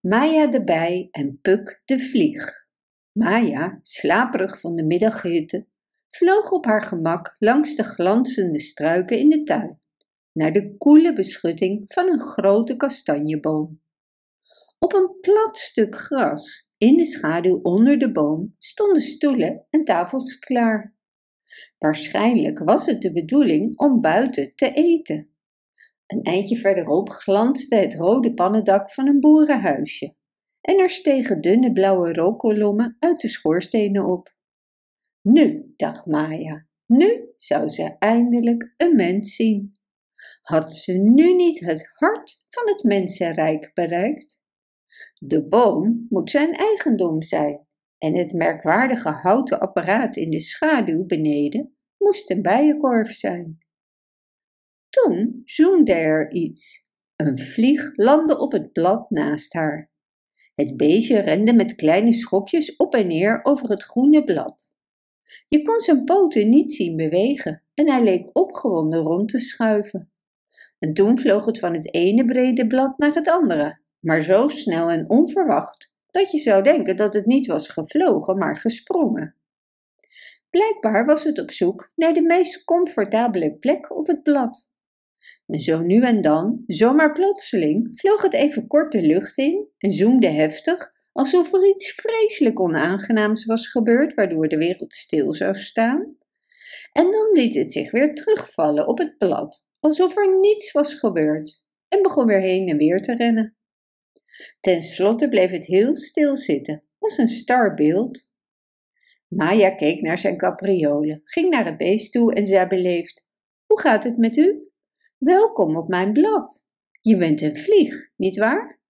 Maya de bij en Puk de vlieg. Maya, slaperig van de middaghitte, vloog op haar gemak langs de glanzende struiken in de tuin, naar de koele beschutting van een grote kastanjeboom. Op een plat stuk gras, in de schaduw onder de boom, stonden stoelen en tafels klaar. Waarschijnlijk was het de bedoeling om buiten te eten. Een eindje verderop glansde het rode pannendak van een boerenhuisje en er stegen dunne blauwe rookkolommen uit de schoorstenen op. Nu, dacht Maya, nu zou ze eindelijk een mens zien. Had ze nu niet het hart van het mensenrijk bereikt? De boom moet zijn eigendom zijn en het merkwaardige houten apparaat in de schaduw beneden moest een bijenkorf zijn. Toen zoemde er iets. Een vlieg landde op het blad naast haar. Het beestje rende met kleine schokjes op en neer over het groene blad. Je kon zijn poten niet zien bewegen en hij leek opgewonden rond te schuiven. En toen vloog het van het ene brede blad naar het andere, maar zo snel en onverwacht dat je zou denken dat het niet was gevlogen, maar gesprongen. Blijkbaar was het op zoek naar de meest comfortabele plek op het blad. En zo nu en dan, zomaar plotseling, vloog het even kort de lucht in en zoemde heftig, alsof er iets vreselijk onaangenaams was gebeurd, waardoor de wereld stil zou staan. En dan liet het zich weer terugvallen op het blad, alsof er niets was gebeurd, en begon weer heen en weer te rennen. Ten slotte bleef het heel stil zitten, als een starbeeld. Maya keek naar zijn capriolen, ging naar het beest toe en zei beleefd: Hoe gaat het met u? Welkom op mijn blad. Je bent een vlieg, nietwaar?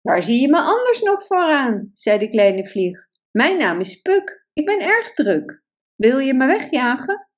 Waar zie je me anders nog vooraan? zei de kleine vlieg. Mijn naam is Puk. Ik ben erg druk. Wil je me wegjagen?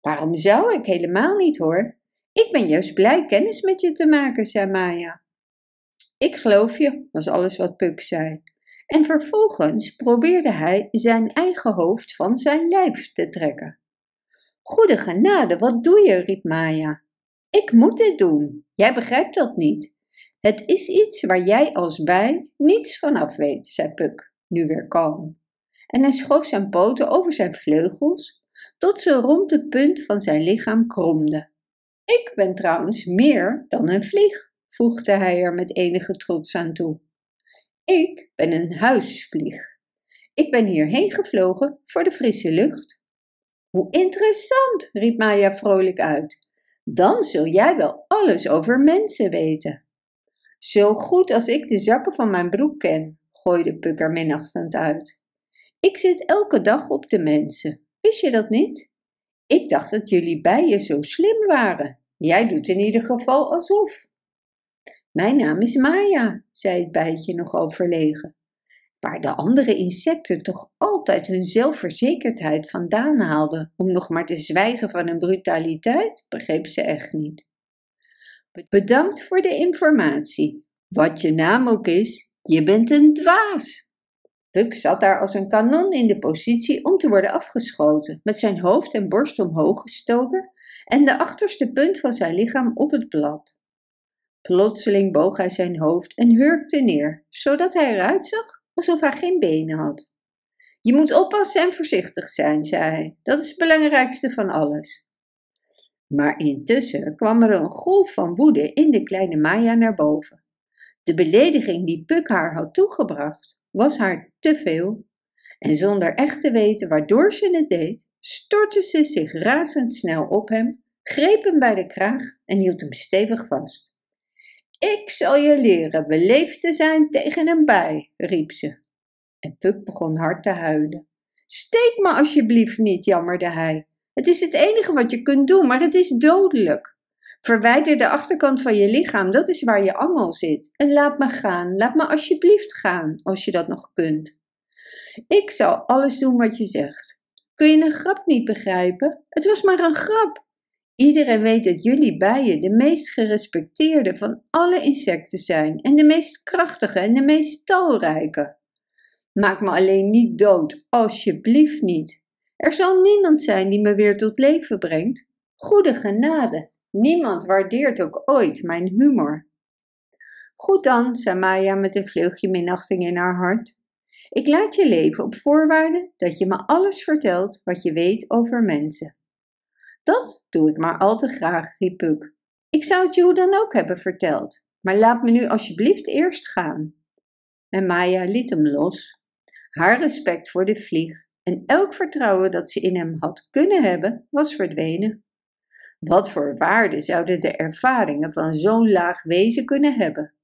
Waarom zou ik helemaal niet hoor? Ik ben juist blij kennis met je te maken, zei Maya. Ik geloof je, was alles wat Puk zei. En vervolgens probeerde hij zijn eigen hoofd van zijn lijf te trekken. Goede genade, wat doe je? riep Maya. Ik moet dit doen. Jij begrijpt dat niet. Het is iets waar jij als bij niets van af weet, zei Puk, nu weer kalm. En hij schoof zijn poten over zijn vleugels, tot ze rond de punt van zijn lichaam kromden. Ik ben trouwens meer dan een vlieg, voegde hij er met enige trots aan toe. Ik ben een huisvlieg. Ik ben hierheen gevlogen voor de frisse lucht. Hoe interessant, riep Maya vrolijk uit. Dan zul jij wel alles over mensen weten. Zo goed als ik de zakken van mijn broek ken, gooide Puk er minachtend uit. Ik zit elke dag op de mensen. Wist je dat niet? Ik dacht dat jullie bijen zo slim waren. Jij doet in ieder geval alsof. Mijn naam is Maya, zei het bijtje nogal verlegen. Waar de andere insecten toch altijd hun zelfverzekerdheid vandaan haalden om nog maar te zwijgen van hun brutaliteit, begreep ze echt niet. Bedankt voor de informatie. Wat je naam ook is, je bent een dwaas. Puck zat daar als een kanon in de positie om te worden afgeschoten, met zijn hoofd en borst omhoog gestoken en de achterste punt van zijn lichaam op het blad. Plotseling boog hij zijn hoofd en hurkte neer, zodat hij eruit zag alsof hij geen benen had. Je moet oppassen en voorzichtig zijn, zei hij. Dat is het belangrijkste van alles. Maar intussen kwam er een golf van woede in de kleine Maya naar boven. De belediging die Puk haar had toegebracht was haar te veel. En zonder echt te weten waardoor ze het deed, stortte ze zich razendsnel op hem, greep hem bij de kraag en hield hem stevig vast. Ik zal je leren beleefd te zijn tegen een bij, riep ze. En Puk begon hard te huilen. Steek me alsjeblieft niet, jammerde hij. Het is het enige wat je kunt doen, maar het is dodelijk. Verwijder de achterkant van je lichaam, dat is waar je angel zit. En laat me gaan, laat me alsjeblieft gaan, als je dat nog kunt. Ik zal alles doen wat je zegt. Kun je een grap niet begrijpen? Het was maar een grap. Iedereen weet dat jullie bijen de meest gerespecteerde van alle insecten zijn en de meest krachtige en de meest talrijke. Maak me alleen niet dood, alsjeblieft niet. Er zal niemand zijn die me weer tot leven brengt. Goede genade, niemand waardeert ook ooit mijn humor. Goed dan, zei Maya met een vleugje minachting in haar hart. Ik laat je leven op voorwaarde dat je me alles vertelt wat je weet over mensen. Dat doe ik maar al te graag, riep Puk. Ik zou het je hoe dan ook hebben verteld, maar laat me nu alsjeblieft eerst gaan. En Maya liet hem los. Haar respect voor de vlieg en elk vertrouwen dat ze in hem had kunnen hebben, was verdwenen. Wat voor waarde zouden de ervaringen van zo'n laag wezen kunnen hebben?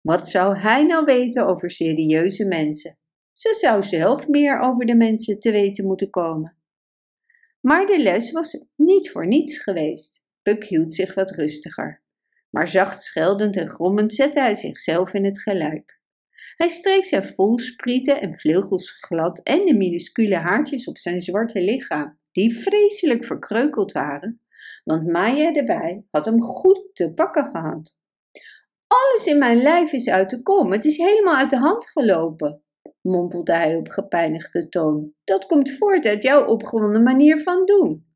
Wat zou hij nou weten over serieuze mensen? Ze zou zelf meer over de mensen te weten moeten komen. Maar de les was niet voor niets geweest. Puck hield zich wat rustiger. Maar zacht scheldend en grommend zette hij zichzelf in het gelijk. Hij streek zijn voelsprieten en vleugels glad en de minuscule haartjes op zijn zwarte lichaam, die vreselijk verkreukeld waren, want Maya erbij had hem goed te pakken gehad. Alles in mijn lijf is uit de kom, het is helemaal uit de hand gelopen, mompelde hij op gepijnigde toon. Dat komt voort uit jouw opgewonden manier van doen.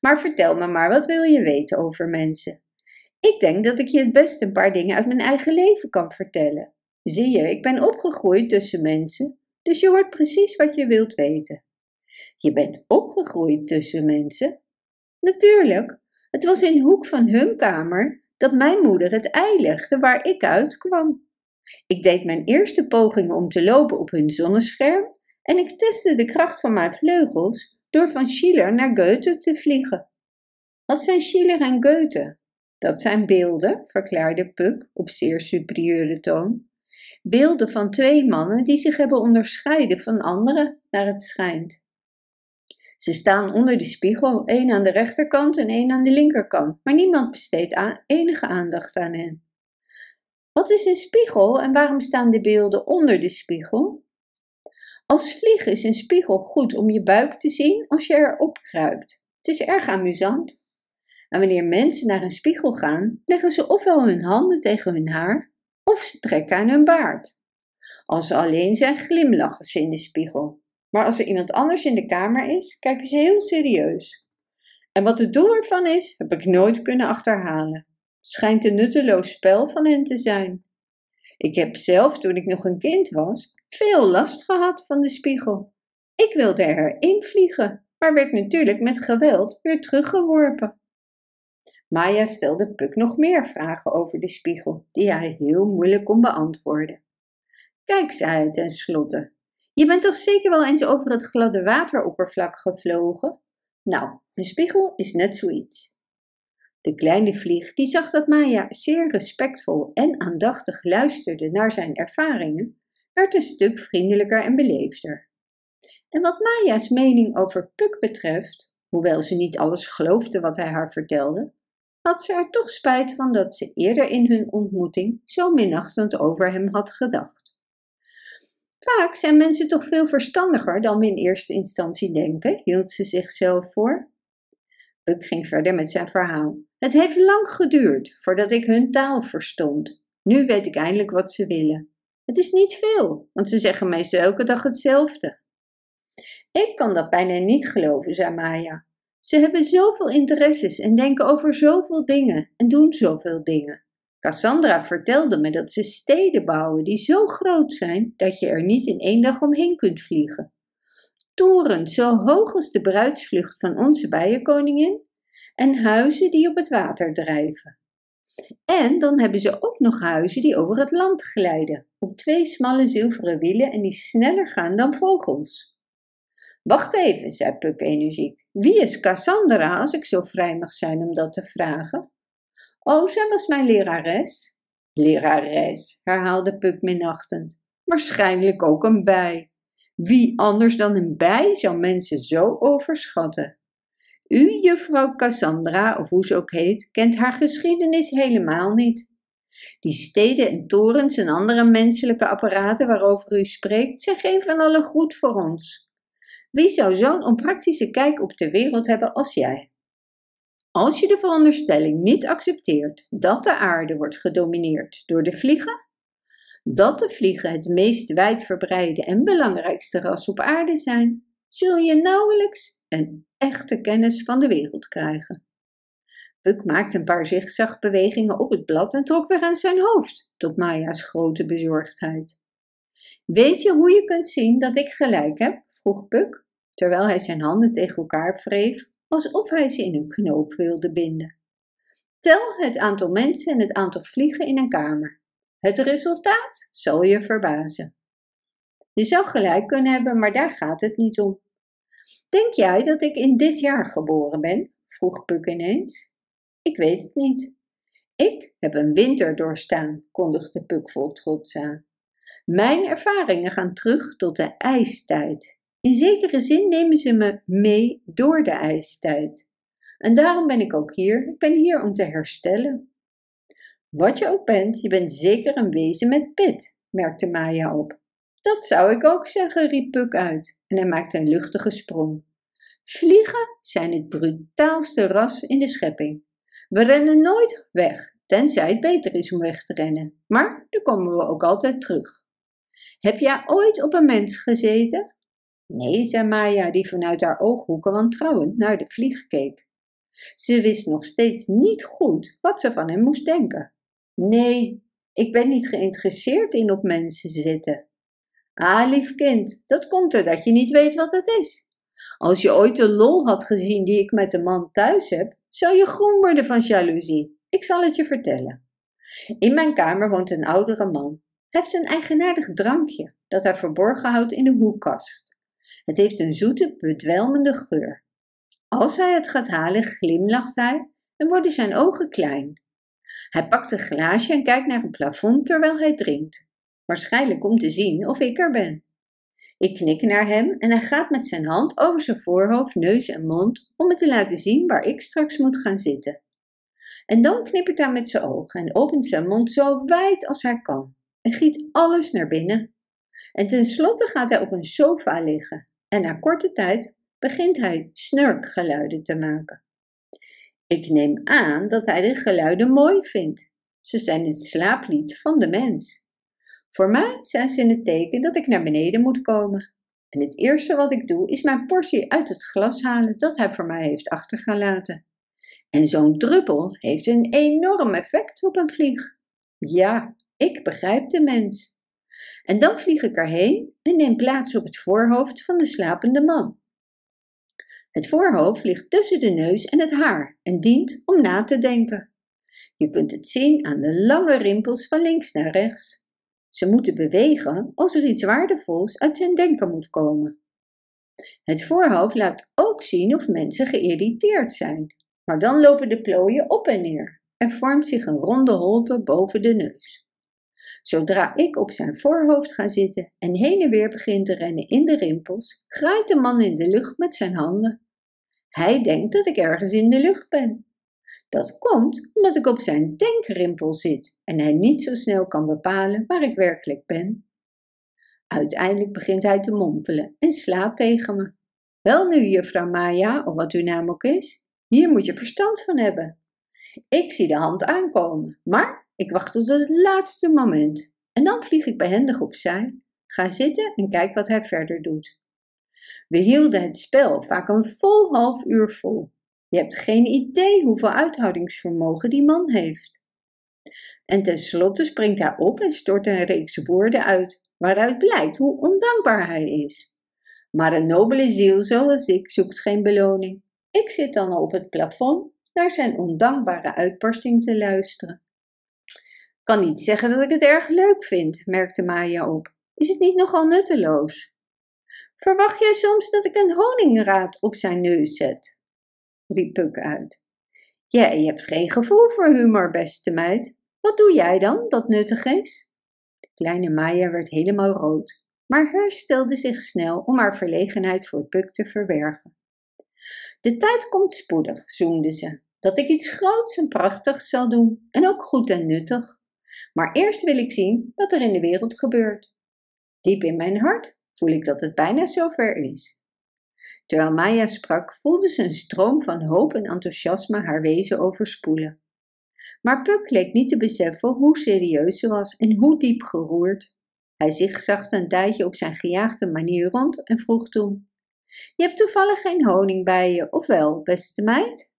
Maar vertel me maar, wat wil je weten over mensen? Ik denk dat ik je het best een paar dingen uit mijn eigen leven kan vertellen. Zie je, ik ben opgegroeid tussen mensen, dus je hoort precies wat je wilt weten. Je bent opgegroeid tussen mensen? Natuurlijk, het was in hoek van hun kamer dat mijn moeder het ei legde waar ik uitkwam. Ik deed mijn eerste pogingen om te lopen op hun zonnescherm en ik testte de kracht van mijn vleugels door van Schiller naar Goethe te vliegen. Wat zijn Schiller en Goethe? Dat zijn beelden, verklaarde Puck op zeer superieure toon. Beelden van twee mannen die zich hebben onderscheiden van anderen, naar het schijnt. Ze staan onder de spiegel, één aan de rechterkant en één aan de linkerkant, maar niemand besteedt enige aandacht aan hen. Wat is een spiegel en waarom staan de beelden onder de spiegel? Als vlieg is een spiegel goed om je buik te zien als je erop kruipt. Het is erg amusant. En wanneer mensen naar een spiegel gaan, leggen ze ofwel hun handen tegen hun haar, of ze trekken aan hun baard. Als ze alleen zijn, glimlachen ze in de spiegel. Maar als er iemand anders in de kamer is, kijken ze heel serieus. En wat het doel ervan is, heb ik nooit kunnen achterhalen. Schijnt een nutteloos spel van hen te zijn. Ik heb zelf, toen ik nog een kind was, veel last gehad van de spiegel. Ik wilde erin vliegen, maar werd natuurlijk met geweld weer teruggeworpen. Maya stelde Puck nog meer vragen over de spiegel, die hij heel moeilijk kon beantwoorden. Kijk, zei hij tenslotte, je bent toch zeker wel eens over het gladde wateroppervlak gevlogen? Nou, een spiegel is net zoiets. De kleine vlieg, die zag dat Maya zeer respectvol en aandachtig luisterde naar zijn ervaringen, werd een stuk vriendelijker en beleefder. En wat Maya's mening over Puck betreft, hoewel ze niet alles geloofde wat hij haar vertelde, had ze er toch spijt van dat ze eerder in hun ontmoeting zo minachtend over hem had gedacht. Vaak zijn mensen toch veel verstandiger dan we in eerste instantie denken, hield ze zichzelf voor. Buck ging verder met zijn verhaal. Het heeft lang geduurd voordat ik hun taal verstond. Nu weet ik eindelijk wat ze willen. Het is niet veel, want ze zeggen meestal elke dag hetzelfde. Ik kan dat bijna niet geloven, zei Maya. Ze hebben zoveel interesses en denken over zoveel dingen en doen zoveel dingen. Cassandra vertelde me dat ze steden bouwen die zo groot zijn dat je er niet in één dag omheen kunt vliegen. Torens zo hoog als de bruidsvlucht van onze bijenkoningin en huizen die op het water drijven. En dan hebben ze ook nog huizen die over het land glijden, op twee smalle zilveren wielen en die sneller gaan dan vogels. Wacht even, zei Puck energiek. Wie is Cassandra, als ik zo vrij mag zijn om dat te vragen? Oh, zij was mijn lerares. Lerares, herhaalde Puck minachtend. Waarschijnlijk ook een bij. Wie anders dan een bij zou mensen zo overschatten? U, juffrouw Cassandra, of hoe ze ook heet, kent haar geschiedenis helemaal niet. Die steden en torens en andere menselijke apparaten waarover u spreekt, zijn geen van allen goed voor ons. Wie zou zo'n onpraktische kijk op de wereld hebben als jij? Als je de veronderstelling niet accepteert dat de aarde wordt gedomineerd door de vliegen, dat de vliegen het meest wijdverbreide en belangrijkste ras op aarde zijn, zul je nauwelijks een echte kennis van de wereld krijgen. Puk maakte een paar zigzagbewegingen op het blad en trok weer aan zijn hoofd, tot Maya's grote bezorgdheid. Weet je hoe je kunt zien dat ik gelijk heb? vroeg Puk, terwijl hij zijn handen tegen elkaar wreef, alsof hij ze in een knoop wilde binden. Tel het aantal mensen en het aantal vliegen in een kamer. Het resultaat zal je verbazen. Je zou gelijk kunnen hebben, maar daar gaat het niet om. Denk jij dat ik in dit jaar geboren ben? vroeg Puk ineens. Ik weet het niet. Ik heb een winter doorstaan, kondigde Puk vol trots aan. Mijn ervaringen gaan terug tot de ijstijd. In zekere zin nemen ze me mee door de ijstijd. En daarom ben ik ook hier. Ik ben hier om te herstellen. Wat je ook bent, je bent zeker een wezen met pit, merkte Maya op. Dat zou ik ook zeggen, riep Puk uit en hij maakte een luchtige sprong. Vliegen zijn het brutaalste ras in de schepping. We rennen nooit weg, tenzij het beter is om weg te rennen. Maar dan komen we ook altijd terug. Heb jij ooit op een mens gezeten? Nee, zei Maya, die vanuit haar ooghoeken wantrouwend naar de vlieg keek. Ze wist nog steeds niet goed wat ze van hem moest denken. Nee, ik ben niet geïnteresseerd in op mensen zitten. Ah, lief kind, dat komt er dat je niet weet wat het is. Als je ooit de lol had gezien die ik met de man thuis heb, zou je groen worden van jaloezie. Ik zal het je vertellen. In mijn kamer woont een oudere man. Hij heeft een eigenaardig drankje dat hij verborgen houdt in de hoekkast. Het heeft een zoete, bedwelmende geur. Als hij het gaat halen, glimlacht hij en worden zijn ogen klein. Hij pakt een glaasje en kijkt naar het plafond terwijl hij drinkt. Waarschijnlijk om te zien of ik er ben. Ik knik naar hem en hij gaat met zijn hand over zijn voorhoofd, neus en mond om me te laten zien waar ik straks moet gaan zitten. En dan knippert hij met zijn ogen en opent zijn mond zo wijd als hij kan en giet alles naar binnen. En tenslotte gaat hij op een sofa liggen en na korte tijd begint hij snurkgeluiden te maken. Ik neem aan dat hij de geluiden mooi vindt. Ze zijn het slaaplied van de mens. Voor mij zijn ze een teken dat ik naar beneden moet komen. En het eerste wat ik doe is mijn portie uit het glas halen dat hij voor mij heeft achtergelaten. En zo'n druppel heeft een enorm effect op een vlieg. Ja, ik begrijp de mens. En dan vlieg ik erheen en neem plaats op het voorhoofd van de slapende man. Het voorhoofd ligt tussen de neus en het haar en dient om na te denken. Je kunt het zien aan de lange rimpels van links naar rechts. Ze moeten bewegen als er iets waardevols uit zijn denken moet komen. Het voorhoofd laat ook zien of mensen geïrriteerd zijn, maar dan lopen de plooien op en neer en vormt zich een ronde holte boven de neus. Zodra ik op zijn voorhoofd ga zitten en heen en weer begin te rennen in de rimpels, graait de man in de lucht met zijn handen. Hij denkt dat ik ergens in de lucht ben. Dat komt omdat ik op zijn denkrimpel zit en hij niet zo snel kan bepalen waar ik werkelijk ben. Uiteindelijk begint hij te mompelen en slaat tegen me. Wel nu, juffrouw Maya, of wat uw naam ook is, hier moet je verstand van hebben. Ik zie de hand aankomen, maar ik wacht tot het laatste moment. En dan vlieg ik behendig opzij, ga zitten en kijk wat hij verder doet. We hielden het spel vaak een vol half uur vol. Je hebt geen idee hoeveel uithoudingsvermogen die man heeft. En tenslotte springt hij op en stort een reeks woorden uit, waaruit blijkt hoe ondankbaar hij is. Maar een nobele ziel zoals ik zoekt geen beloning. Ik zit dan op het plafond naar zijn ondankbare uitbarsting te luisteren. Kan niet zeggen dat ik het erg leuk vind, merkte Maya op. Is het niet nogal nutteloos? Verwacht jij soms dat ik een honingraad op zijn neus zet? Riep Puk uit. Jij hebt geen gevoel voor humor, beste meid. Wat doe jij dan dat nuttig is? De kleine Maya werd helemaal rood, maar herstelde zich snel om haar verlegenheid voor Puk te verbergen. De tijd komt spoedig, zoemde ze, dat ik iets groots en prachtigs zal doen en ook goed en nuttig. Maar eerst wil ik zien wat er in de wereld gebeurt. Diep in mijn hart voel ik dat het bijna zover is. Terwijl Maya sprak, voelde ze een stroom van hoop en enthousiasme haar wezen overspoelen. Maar Puck leek niet te beseffen hoe serieus ze was en hoe diep geroerd. Hij zigzagde een tijdje op zijn gejaagde manier rond en vroeg toen: Je hebt toevallig geen honing bij je, of wel, beste meid?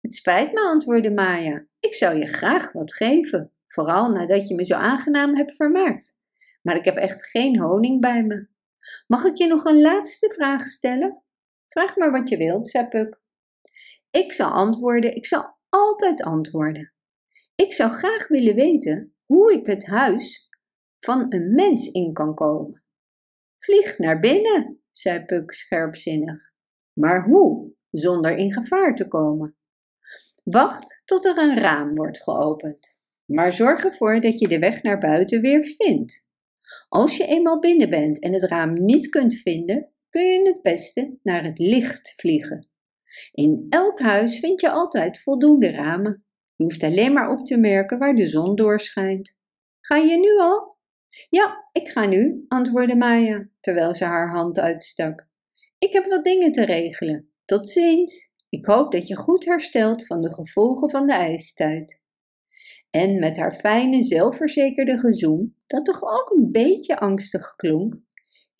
Het spijt me, antwoordde Maya. Ik zou je graag wat geven, vooral nadat je me zo aangenaam hebt vermaakt. Maar ik heb echt geen honing bij me. Mag ik je nog een laatste vraag stellen? Vraag maar wat je wilt, zei Puk. Ik zal antwoorden, ik zal altijd antwoorden. Ik zou graag willen weten hoe ik het huis van een mens in kan komen. Vlieg naar binnen, zei Puk scherpzinnig. Maar hoe, zonder in gevaar te komen? Wacht tot er een raam wordt geopend, maar zorg ervoor dat je de weg naar buiten weer vindt. Als je eenmaal binnen bent en het raam niet kunt vinden, kun je het beste naar het licht vliegen. In elk huis vind je altijd voldoende ramen. Je hoeft alleen maar op te merken waar de zon doorschijnt. Ga je nu al? Ja, ik ga nu, antwoordde Maya, terwijl ze haar hand uitstak. Ik heb wat dingen te regelen. Tot ziens. Ik hoop dat je goed herstelt van de gevolgen van de ijstijd. En met haar fijne, zelfverzekerde gezoem, dat toch ook een beetje angstig klonk,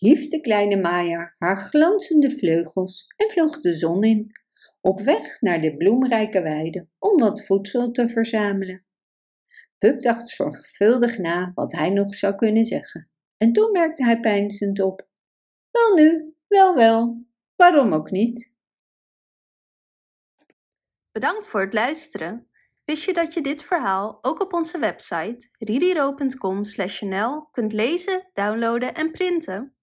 hief de kleine Maya haar glanzende vleugels en vloog de zon in, op weg naar de bloemrijke weide om wat voedsel te verzamelen. Puck dacht zorgvuldig na wat hij nog zou kunnen zeggen, en toen merkte hij peinzend op: Wel nu, wel wel, waarom ook niet? Bedankt voor het luisteren. Wist je dat je dit verhaal ook op onze website ririro.com/nl kunt lezen, downloaden en printen?